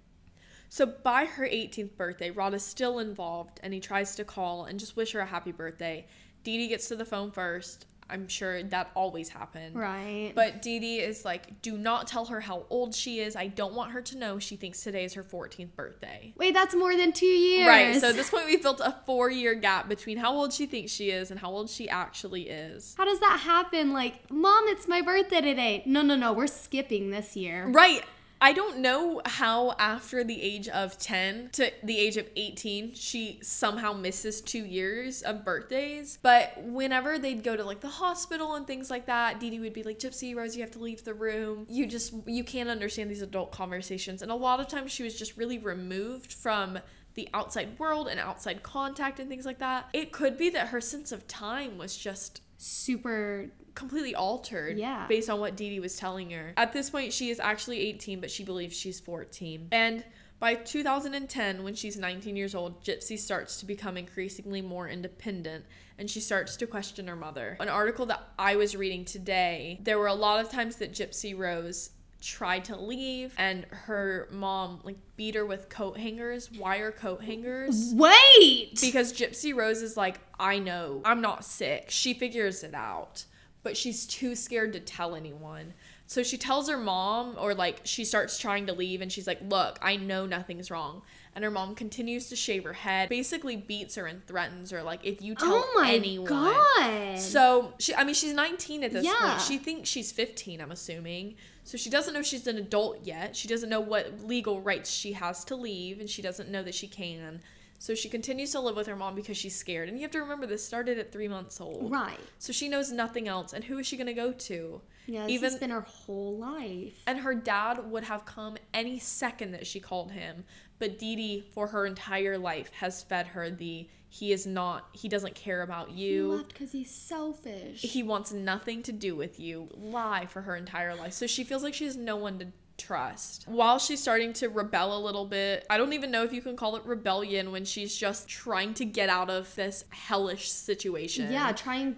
So by her 18th birthday, Rod is still involved and he tries to call and just wish her a happy birthday. Dee Dee gets to the phone first. I'm sure that always happened. Right. But Dee Dee is like, do not tell her how old she is. I don't want her to know she thinks today is her 14th birthday. Wait, that's more than two years. Right. So at this point, we've built a four year gap between how old she thinks she is and how old she actually is. How does that happen? Like, mom, it's my birthday today. No, no, no, we're skipping this year. Right. I don't know how after the age of 10 to the age of 18 she somehow misses 2 years of birthdays, but whenever they'd go to like the hospital and things like that, Dee Dee would be like Gypsy Rose you have to leave the room. You just you can't understand these adult conversations and a lot of times she was just really removed from the outside world and outside contact and things like that. It could be that her sense of time was just Super. Completely altered Yeah. based on what Dee Dee was telling her. At this point, she is actually 18, but she believes she's 14. And by 2010, when she's 19 years old, Gypsy starts to become increasingly more independent and she starts to question her mother. An article that I was reading today, there were a lot of times that Gypsy Rose tried to leave and her mom like beat her with coat hangers, wire coat hangers Wait! because Gypsy Rose is like, I know, I'm not sick. She figures it out, but she's too scared to tell anyone. So she tells her mom, or like she starts trying to leave, and she's like, Look, I know nothing's wrong. And her mom continues to shave her head, basically beats her and threatens her, like, if you tell oh my anyone. god. So she, I mean, she's 19 at this Yeah. point. She thinks she's 15. I'm assuming. So she doesn't know she's an adult yet. She doesn't know what legal rights she has to leave, and she doesn't know that she can. So she continues to live with her mom because she's scared. And you have to remember this started at three months old. right. So she knows nothing else. And who is she gonna go to? Yeah, this Even has been her whole life. and her dad would have come any second that she called him. But Dee Dee, for her entire life, has fed her the he is not, he doesn't care about He you. left because he's selfish. he wants nothing to do with you lie for her entire life so she feels like she has no one to trust while she's starting to rebel a little bit i don't even know if you can call it rebellion when she's just trying to get out of this hellish situation yeah, trying.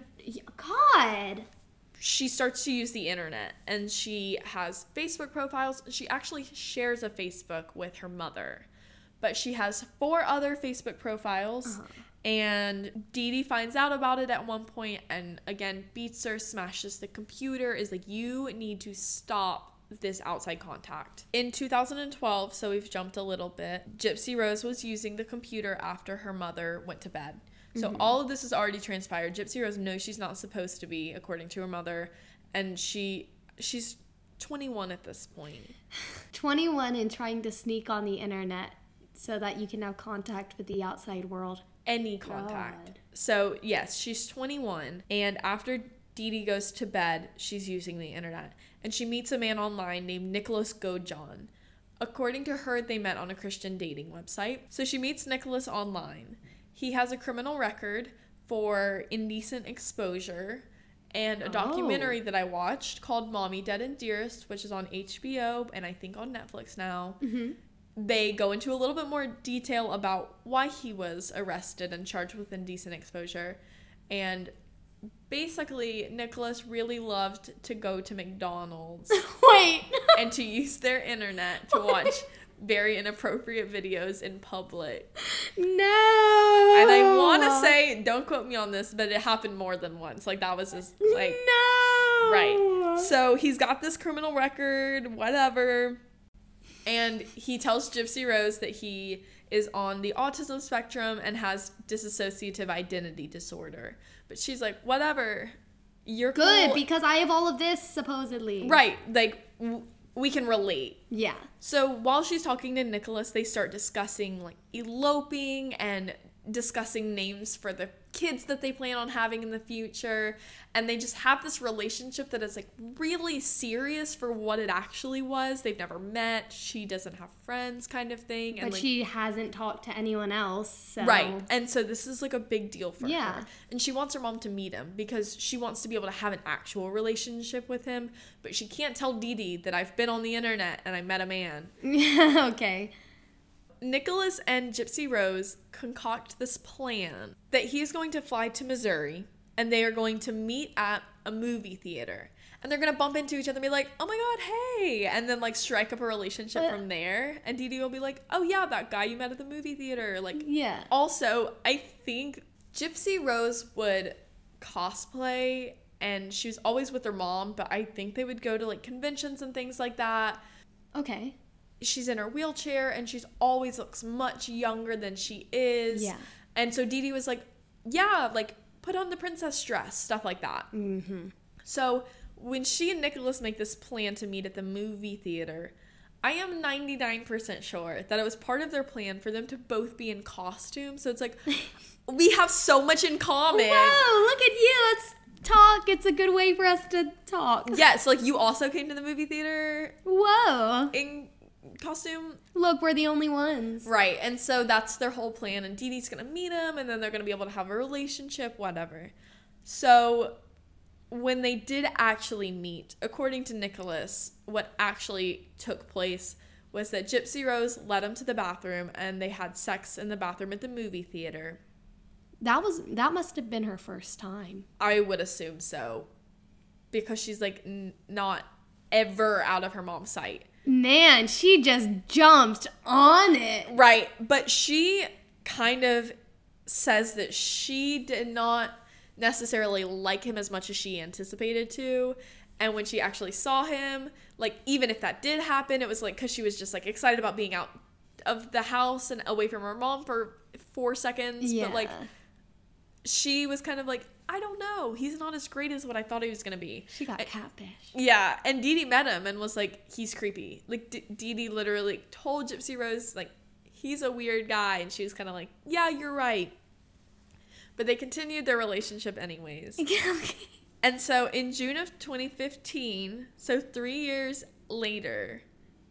God. she starts to use the internet and she has facebook profiles she actually shares a facebook with her mother but she has four other facebook profiles uh-huh. and Dee Dee finds out about it at one point and again beats her, smashes the computer, is like, You need to stop this outside contact. In 2012, so we've jumped a little bit, Gypsy Rose was using the computer after her mother went to bed. So mm-hmm. all of this has already transpired. Gypsy Rose knows she's not supposed to be, according to her mother, and she she's 21 at this point. 21 and trying to sneak on the internet so that you can have contact with the outside world. any contact. God. So, yes, she's 21, and after Dee Dee goes to bed, she's using the internet, and she meets a man online named Nicholas Godejohn. According to her, they met on a Christian dating website. So she meets Nicholas online. He has a criminal record for indecent exposure and a documentary oh. that I watched called Mommy Dead and Dearest, which is on HBO and I think on Netflix now mm-hmm. they go into a little bit more detail about why he was arrested and charged with indecent exposure. And basically, Nicholas really loved to go to McDonald's Wait. and to use their internet to oh watch very inappropriate videos in public. no. And I want to say, don't quote me on this, but it happened more than once. Like, that was his, like, no. Right. So he's got this criminal record, whatever. And he tells Gypsy Rose that he is on the autism spectrum and has dissociative identity disorder. But she's like, whatever. You're Good cool." because I have all of this supposedly. Right. Like, w- we can relate. Yeah. So while she's talking to Nicholas, they start discussing like eloping and discussing names for the kids that they plan on having in the future. And they just have this relationship that is like really serious for what it actually was. They've never met. She doesn't have friends, kind of thing. And But like, she hasn't talked to anyone else. So. Right. And so this is like a big deal for Yeah. her. And she wants her mom to meet him because she wants to be able to have an actual relationship with him. But she can't tell Dee Dee that I've been on the internet and I met a man. okay. Nicholas and Gypsy Rose concoct this plan that he is going to fly to Missouri and they are going to meet at a movie theater. And they're gonna bump into each other and be like, oh my god, hey! And then like strike up a relationship from there. And Dee Dee will be like, oh yeah, that guy you met at the movie theater. Like, Yeah. also, I think Gypsy Rose would cosplay and she was always with her mom, but I think they would go to like conventions and things like that Okay. She's in her wheelchair and she's always looks much younger than she is. Yeah. And so Dee Dee was like, yeah, like put on the princess dress, stuff like that. Mm-hmm. So when she and Nicholas make this plan to meet at the movie theater, I am 99% sure that it was part of their plan for them to both be in costume. So it's like, we have so much in common. Whoa, look at you. Let's talk. It's a good way for us to talk. Yes, like you also came to the movie theater Whoa. in costume. Look, we're the only ones. Right. And so that's their whole plan. And Dee Dee's going to meet him and then they're going to be able to have a relationship, whatever. So when they did actually meet, according to Nicholas, what actually took place was that Gypsy Rose led him to the bathroom and they had sex in the bathroom at the movie theater. That was that must have been her first time. I would assume so. Because she's like n- not ever out of her mom's sight. Man, she just jumped on it. Right. But she kind of says that she did not necessarily like him as much as she anticipated to. And when she actually saw him, like, even if that did happen, it was like because she was just like excited about being out of the house and away from her mom for four seconds. Yeah. But like, she was kind of like, I don't know. He's not as great as what I thought he was going to be. she got catfish. Yeah, and Dee Dee met him and was like, he's creepy. Like, D- Dee Dee literally told Gypsy Rose, like, he's a weird guy. And she was kind of like, yeah, you're right. But they continued their relationship anyways. And so in June of 2015, so three years later,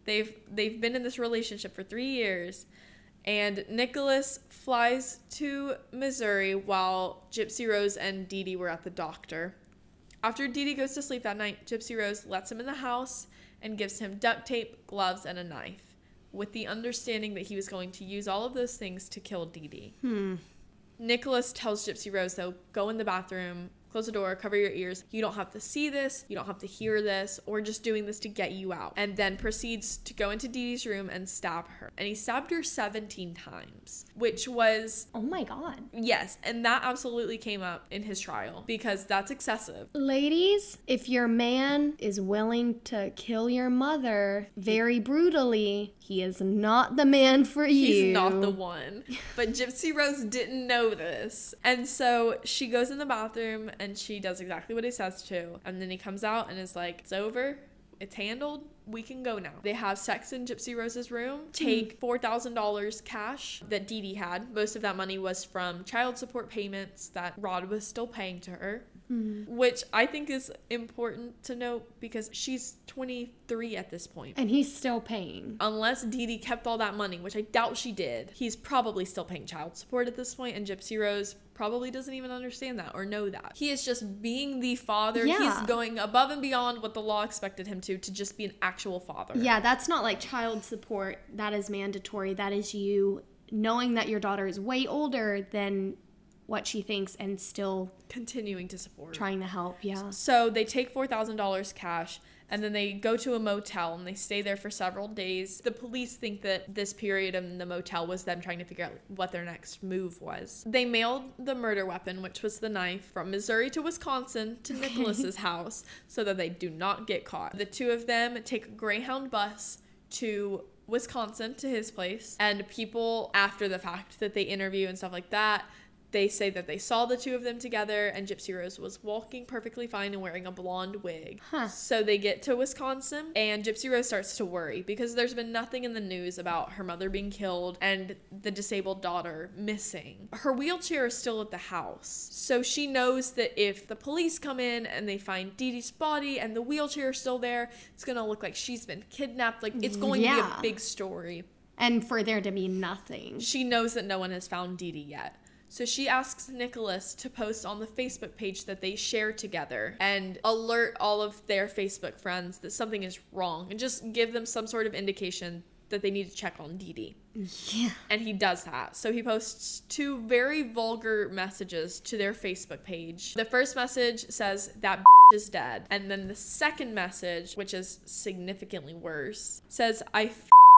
they've they've been in this relationship for three years, and Nicholas flies to Missouri while Gypsy Rose and Dee Dee were at the doctor. After Dee Dee goes to sleep that night, Gypsy Rose lets him in the house and gives him duct tape, gloves, and a knife, with the understanding that he was going to use all of those things to kill Dee Dee. Hmm. Nicholas tells Gypsy Rose, though, go in the bathroom, close the door, cover your ears. You don't have to see this, you don't have to hear this. We're just doing this to get you out. And then proceeds to go into Dee Dee's room and stab her. And he stabbed her 17 times, which was, Oh my god. yes, and that absolutely came up in his trial because that's excessive. Ladies, if your man is willing to kill your mother very brutally, he is not the man for you. He's not the one. But Gypsy Rose didn't know this. And so she goes in the bathroom and she does exactly what he says to. And then he comes out and is like, It's over. It's handled. We can go now. They have sex in Gypsy Rose's room, hmm. take $4,000 cash that Dee Dee had. Most of that money was from child support payments that Rod was still paying to her, Mm-hmm. which I think is important to note because she's 23 at this point And he's still paying. unless Dee Dee kept all that money, which I doubt she did, he's probably still paying child support at this point, and Gypsy Rose probably doesn't even understand that or know that. He is just being the father. Yeah. He's going above and beyond what the law expected him to, to just be an actual father. Yeah, that's not like child support. That is mandatory. That is you knowing that your daughter is way older than what she thinks and still Continuing to support. trying to help. Yeah. So they take $4,000 cash and then they go to a motel and they stay there for several days. The police think that this period in the motel was them trying to figure out what their next move was. They mailed the murder weapon, which was the knife, from Missouri to Wisconsin to Nicholas's house so that they do not get caught. The two of them take a Greyhound bus to Wisconsin to his place, and people after the fact that they interview and stuff like that they say that they saw the two of them together and Gypsy Rose was walking perfectly fine and wearing a blonde wig. Huh. So they get to Wisconsin and Gypsy Rose starts to worry because there's been nothing in the news about her mother being killed and the disabled daughter missing. Her wheelchair is still at the house. So she knows that if the police come in and they find Dee Dee's body and the wheelchair is still there, it's going to look like she's been kidnapped. Like it's going to be a big story And for there to be nothing. she knows that no one has found Dee Dee yet. So she asks Nicholas to post on the Facebook page that they share together and alert all of their Facebook friends that something is wrong and just give them some sort of indication that they need to check on Dee Dee. Yeah. And he does that. So he posts two very vulgar messages to their Facebook page. The first message says that is dead. And then the second message, which is significantly worse, says I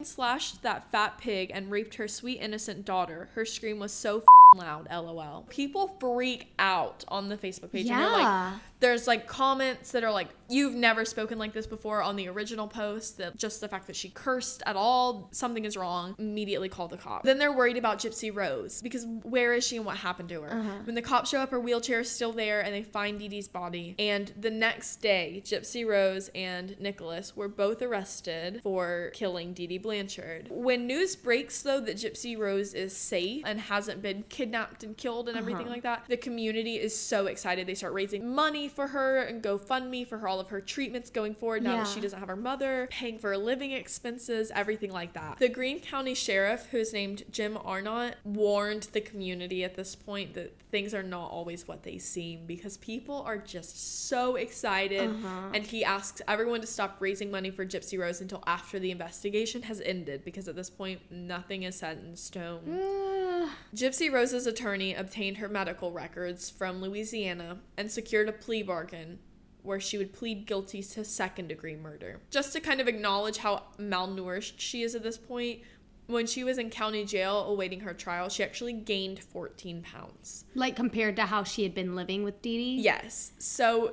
slashed that fat pig and raped her sweet innocent daughter. Her scream was so f***ing loud, lol. People freak out on the Facebook page. And they're like, Yeah. there's like comments that are like, you've never spoken like this before on the original post. That just the fact that she cursed at all, something is wrong. Immediately call the cop. Then they're worried about Gypsy Rose because where is she and what happened to her? Uh-huh. When the cops show up, her wheelchair is still there and they find Dee Dee's body. And the next day, Gypsy Rose and Nicholas were both arrested for killing Dee Dee Blanchard. When news breaks, though, that Gypsy Rose is safe and hasn't been kidnapped and killed and everything uh-huh. like that, the community is so excited. They start raising money for her and GoFundMe for her all of her treatments going forward now that she doesn't have her mother, paying for her living expenses, everything like that. The Greene County Sheriff, who is named Jim Arnott, warned the community at this point that things are not always what they seem because people are just so excited. Uh-huh. And he asks everyone to stop raising money for Gypsy Rose until after the investigation has ended because at this point, nothing is set in stone. Gypsy Rose's attorney obtained her medical records from Louisiana and secured a plea bargain where she would plead guilty to second degree murder. Just to kind of acknowledge how malnourished she is at this point, when she was in county jail awaiting her trial, she actually gained 14 pounds. Like compared to how she had been living with Dee Dee? Yes. So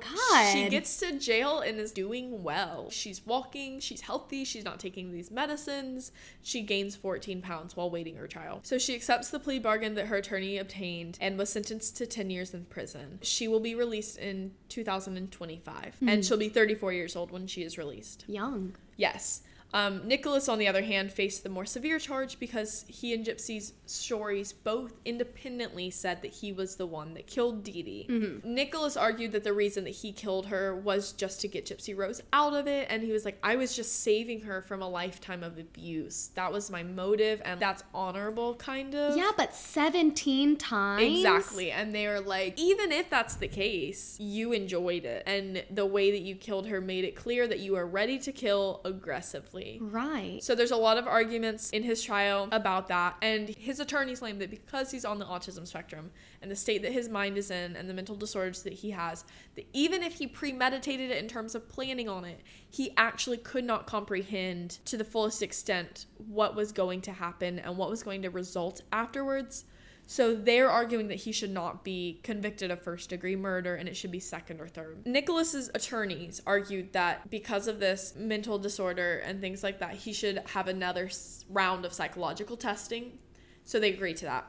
she gets to jail and is doing well. She's walking, she's healthy, she's not taking these medicines. She gains 14 pounds while waiting her trial. So she accepts the plea bargain that her attorney obtained and was sentenced to 10 years in prison. She will be released in 2025 and hmm. she'll be 34 years old when she is released. Young. Yes. Um, Nicholas, on the other hand, faced the more severe charge because he and Gypsy's stories both independently said that he was the one that killed Dee Dee. Nicholas argued that the reason that he killed her was just to get Gypsy Rose out of it, and he was like, I was just saving her from a lifetime of abuse. That was my motive, and that's honorable, kind of. Yeah, but 17 times? Exactly. And they were like, even if that's the case, you enjoyed it. And the way that you killed her made it clear that you are ready to kill aggressively. Right. So there's a lot of arguments in his trial about that. And his attorneys claim that because he's on the autism spectrum and the state that his mind is in and the mental disorders that he has, that even if he premeditated it in terms of planning on it, he actually could not comprehend to the fullest extent what was going to happen and what was going to result afterwards. So they're arguing that he should not be convicted of first degree murder and it should be second or third. Nicholas's attorneys argued that because of this mental disorder and things like that, he should have another round of psychological testing. So they agreed to that.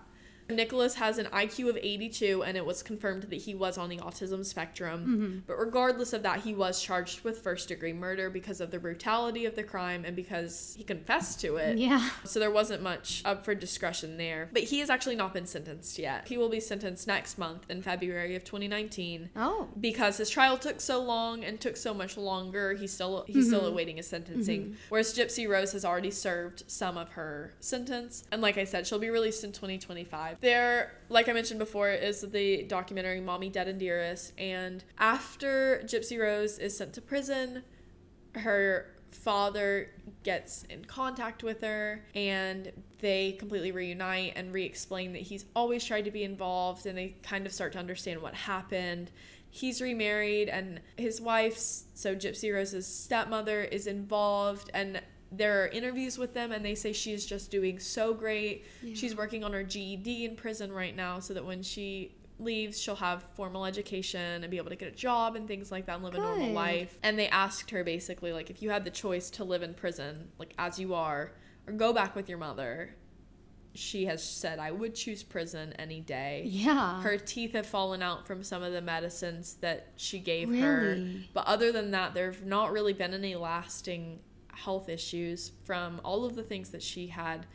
Nicholas has an IQ of 82 and it was confirmed that he was on the autism spectrum. Mm-hmm. But regardless of that, he was charged with first degree murder because of the brutality of the crime and because he confessed to it. Yeah. So there wasn't much up for discretion there. But he has actually not been sentenced yet. He will be sentenced next month in February of 2019. Oh. Because his trial took so long and took so much longer, he's still he's mm-hmm. still awaiting his sentencing. Mm-hmm. Whereas Gypsy Rose has already served some of her sentence, and like I said, she'll be released in 2025. There, like I mentioned before, is the documentary "Mommy Dead and Dearest," and after Gypsy Rose is sent to prison, her father gets in contact with her and they completely reunite and re-explain that he's always tried to be involved and they kind of start to understand what happened. He's remarried and his wife's so gypsy rose's stepmother is involved and there are interviews with them and they say she is just doing so great. She's working on her ged in prison right now so that when she leaves she'll have formal education and be able to get a job and things like that and live a normal life. And they asked her basically like if you had the choice to live in prison like as you are or go back with your mother she has said i would choose prison any day. Yeah. her teeth have fallen out from some of the medicines that she gave her. But other than that there have not really been any lasting health issues from all of the things that she had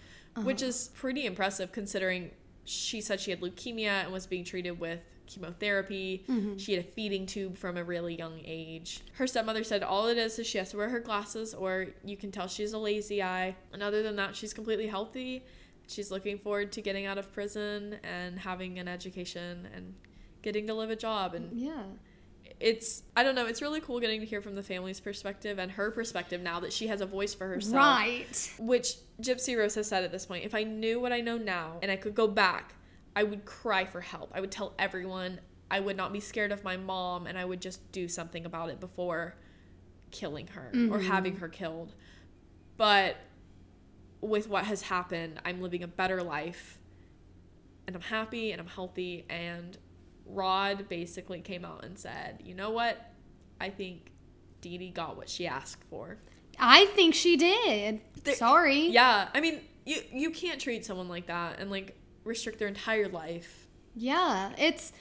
which uh-huh. is pretty impressive considering she said she had leukemia and was being treated with chemotherapy. Mm-hmm. She had a feeding tube from a really young age. Her stepmother said all it is is she has to wear her glasses, or you can tell she's a lazy eye. And other than that, she's completely healthy. She's looking forward to getting out of prison and having an education and getting to live a job. And yeah. It's, I don't know, it's really cool getting to hear from the family's perspective and her perspective now that she has a voice for herself Right. which Gypsy Rose has said at this point if I knew what I know now and I could go back, I would cry for help. I would tell everyone. I would not be scared of my mom and I would just do something about it before killing her or mm-hmm. having her killed. But with what has happened, I'm living a better life and I'm happy and I'm healthy. And Rod basically came out and said, you know what? I think Dee Dee got what she asked for. I think she did. There- Sorry. Yeah, I mean, you you can't treat someone like that and like restrict their entire life. Yeah, it's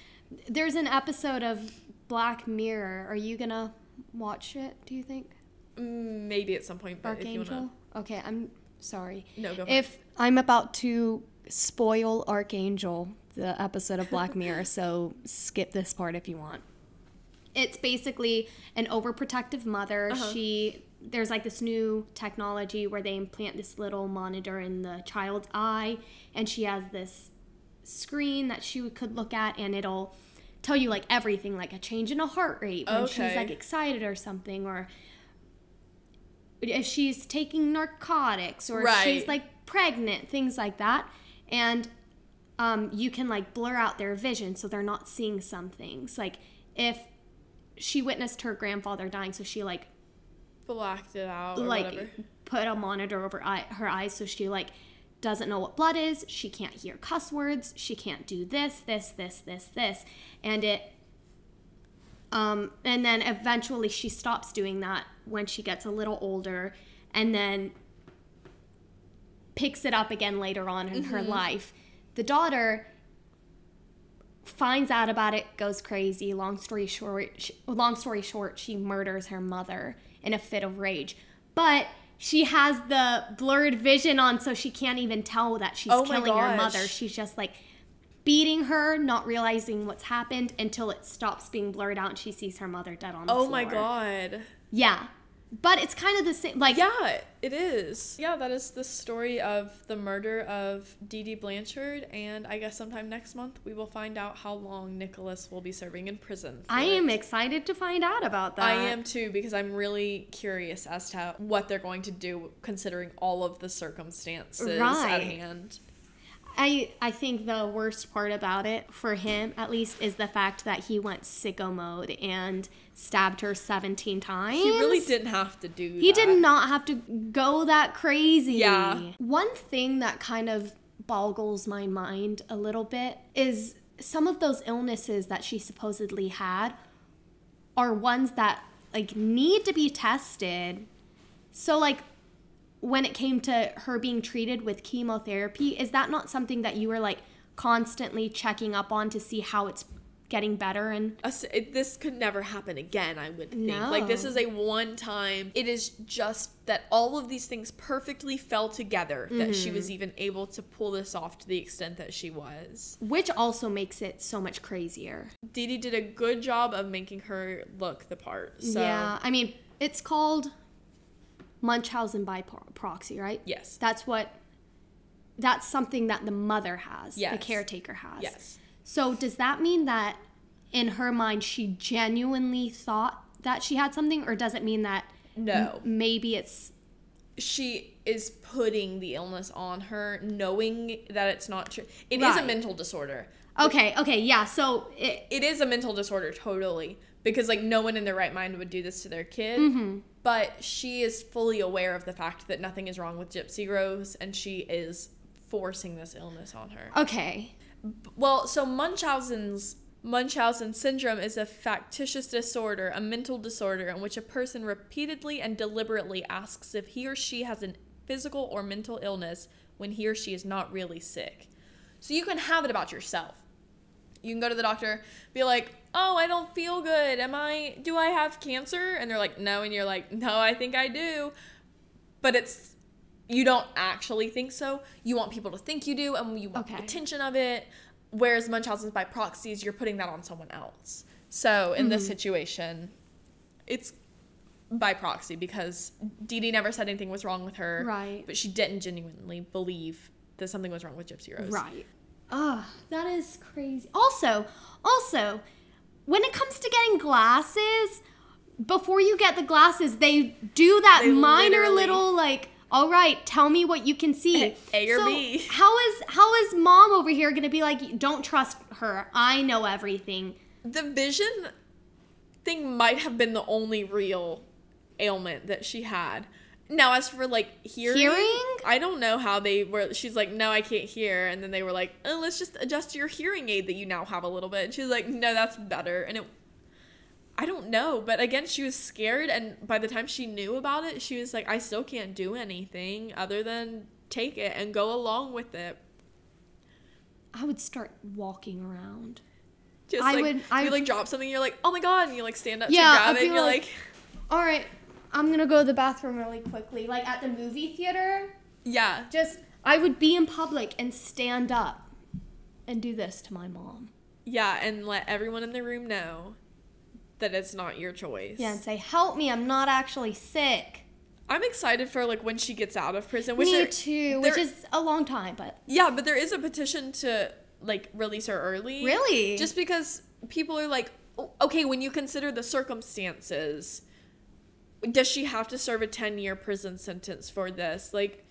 there's an episode of Black Mirror. Are you gonna watch it? Do you think Mm, Maybe at some point, but if you Archangel? wanna, Okay, I'm sorry. no, go. it. If I'm about to spoil Archangel, the episode of Black Mirror, so skip this part if you want. It's basically an overprotective mother. Uh-huh. She there's like this new technology where they implant this little monitor in the child's eye, and she has this screen that she could look at, and it'll tell you like everything, like a change in a heart rate when she's like excited or something, or if she's taking narcotics or if she's like pregnant, things like that. And um, you can like blur out their vision so they're not seeing some things. Like if she witnessed her grandfather dying, so she like blacked it out or like whatever. put a monitor over eye, her eyes so she like doesn't know what blood is. She can't hear cuss words. She can't do this, this, this, this, this, and it. Um, and then eventually she stops doing that when she gets a little older, and then picks it up again later on in her life. The daughter finds out about it, goes crazy. Long story short, sh long story short, she murders her mother in a fit of rage. But she has the blurred vision on, so she can't even tell that she's Oh killing her mother. She's just like beating her, not realizing what's happened until it stops being blurred out and she sees her mother dead on the Oh floor. Oh my god. Yeah. But it's kind of the same. Like, Yeah, it is. Yeah, that is the story of the murder of Dee Dee Blanchard, and I guess sometime next month we will find out how long Nicholas will be serving in prison. I am it. excited to find out about that. I am too because I'm really curious as to what they're going to do considering all of the circumstances at hand. I I think the worst part about it for him, at least, is the fact that he went sicko mode and stabbed her seventeen times. He really didn't have to do He that. did not have to go that crazy. Yeah. One thing that kind of boggles my mind a little bit is some of those illnesses that she supposedly had are ones that like need to be tested. So like when it came to her being treated with chemotherapy, is that not something that you were like constantly checking up on to see how it's getting better and a s- it, this could never happen again i would think like this is a one time it is just that all of these things perfectly fell together that she Mm-hmm. was even able to pull this off to the extent that she was which also makes it so much crazier. Dee Dee did a good job of making her look the part so Yeah, I mean, it's called Munchausen by proxy, right? yes That's what. That's something that the mother has, the caretaker has. yes So does that mean that in her mind she genuinely thought that she had something, or does it mean that no maybe it's she is putting the illness on her knowing that it's not true It is a mental disorder okay? Okay, yeah. So it, it is a mental disorder totally because like no one in their right mind would do this to their kid mm-hmm. but she is fully aware of the fact that nothing is wrong with gypsy rose and she is forcing this illness on her okay. Well so munchausen's munchausen syndrome is a factitious disorder a mental disorder in which a person repeatedly and deliberately asks if he or she has a physical or mental illness when he or she is not really sick so you can have it about yourself you can go to the doctor, be like, "Oh, I don't feel good. Am I do I have cancer?" And they're like, "No." And you're like, "No, I think I do." But it's you don't actually think so. You want people to think you do and you want the attention of it. Whereas Munchausen's by proxy is you're putting that on someone else. So, in this mm-hmm. situation, it's by proxy because Dee Dee never said anything was wrong with her. Right. But she didn't genuinely believe that something was wrong with Gypsy Rose. Right. Oh, that is crazy. Also, also, when it comes to getting glasses, before you get the glasses, they do that They minor little like, all right, tell me what you can see. A or So, B. How is how is mom over here gonna be like, don't trust her. I know everything. the vision thing might have been the only real ailment that she had Now, as for like hearing, Hearing? I don't know how they were. She's like, no, I can't hear, and then they were like, oh, let's just adjust your hearing aid that you now have a little bit. And she's like, no, that's better. And it, I don't know, but again, she was scared, and by the time she knew about it, she was like, I still can't do anything other than take it and go along with it. I would start walking around. Just I like would- I- you like drop something, you're like, oh my god, and you like stand up Yeah, to grab I'd it, and you're like- like, All right, I'm gonna go to the bathroom really quickly. Like at the movie theater, yeah, just I would be in public and stand up and do this to my mom. yeah, and let everyone in the room know that it's not your choice. Yeah, and say, "Help me! I'm not actually sick." I'm excited for like when she gets out of prison. Which me there- too, there- which is a long time, but yeah, but there is a petition to like release her early. Really? Just because people are like, okay, when you consider the circumstances, does she have to serve a 10 year prison sentence for this? Like,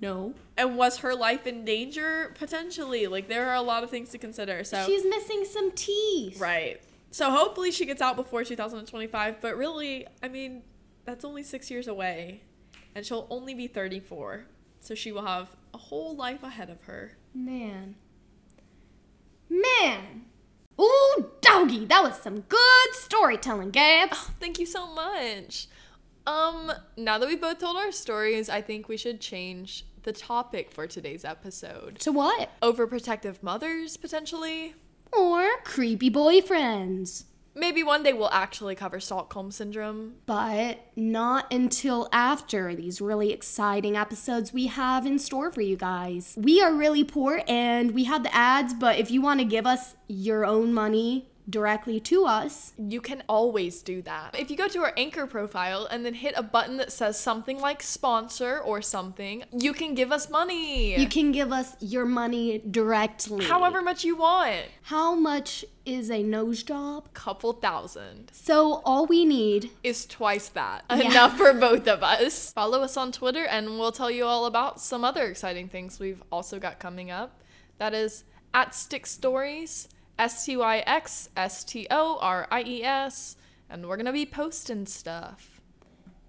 no. and was her life in danger potentially? Like, there are a lot of things to consider. So She's missing some teeth. right. So hopefully she gets out before 2025. But really, I mean, that's only six years away, and she'll only be 34. So she will have a whole life ahead of her. Man. Man. Ooh, doggy, that was some good storytelling, Gabs. Thank you so much. Um, now that we've both told our stories, I think we should change the topic for today's episode. To what? Overprotective mothers, potentially. Or creepy boyfriends. Maybe one day we'll actually cover Stockholm Syndrome. But not until after these really exciting episodes we have in store for you guys. We are really poor and we have the ads, but if you want to give us your own money directly to us, You can always do that. If you go to our Anchor profile and then hit a button that says something like sponsor or something, you can give us money. you can give us your money directly. however much you want. how much is a nose job? Couple thousand So all we need is twice that. Yeah. Enough for both of us. Follow us on Twitter and we'll tell you all about some other exciting things we've also got coming up. That is at Styx Stories, S T Y X S T O R I E S. And we're going to be posting stuff.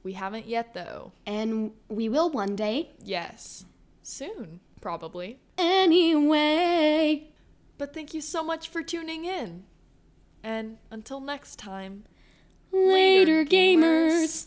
We haven't yet, though. and we will one day. Yes. Soon, probably. Anyway. But thank you so much for tuning in. And until next time. Later, Later, gamers. gamers.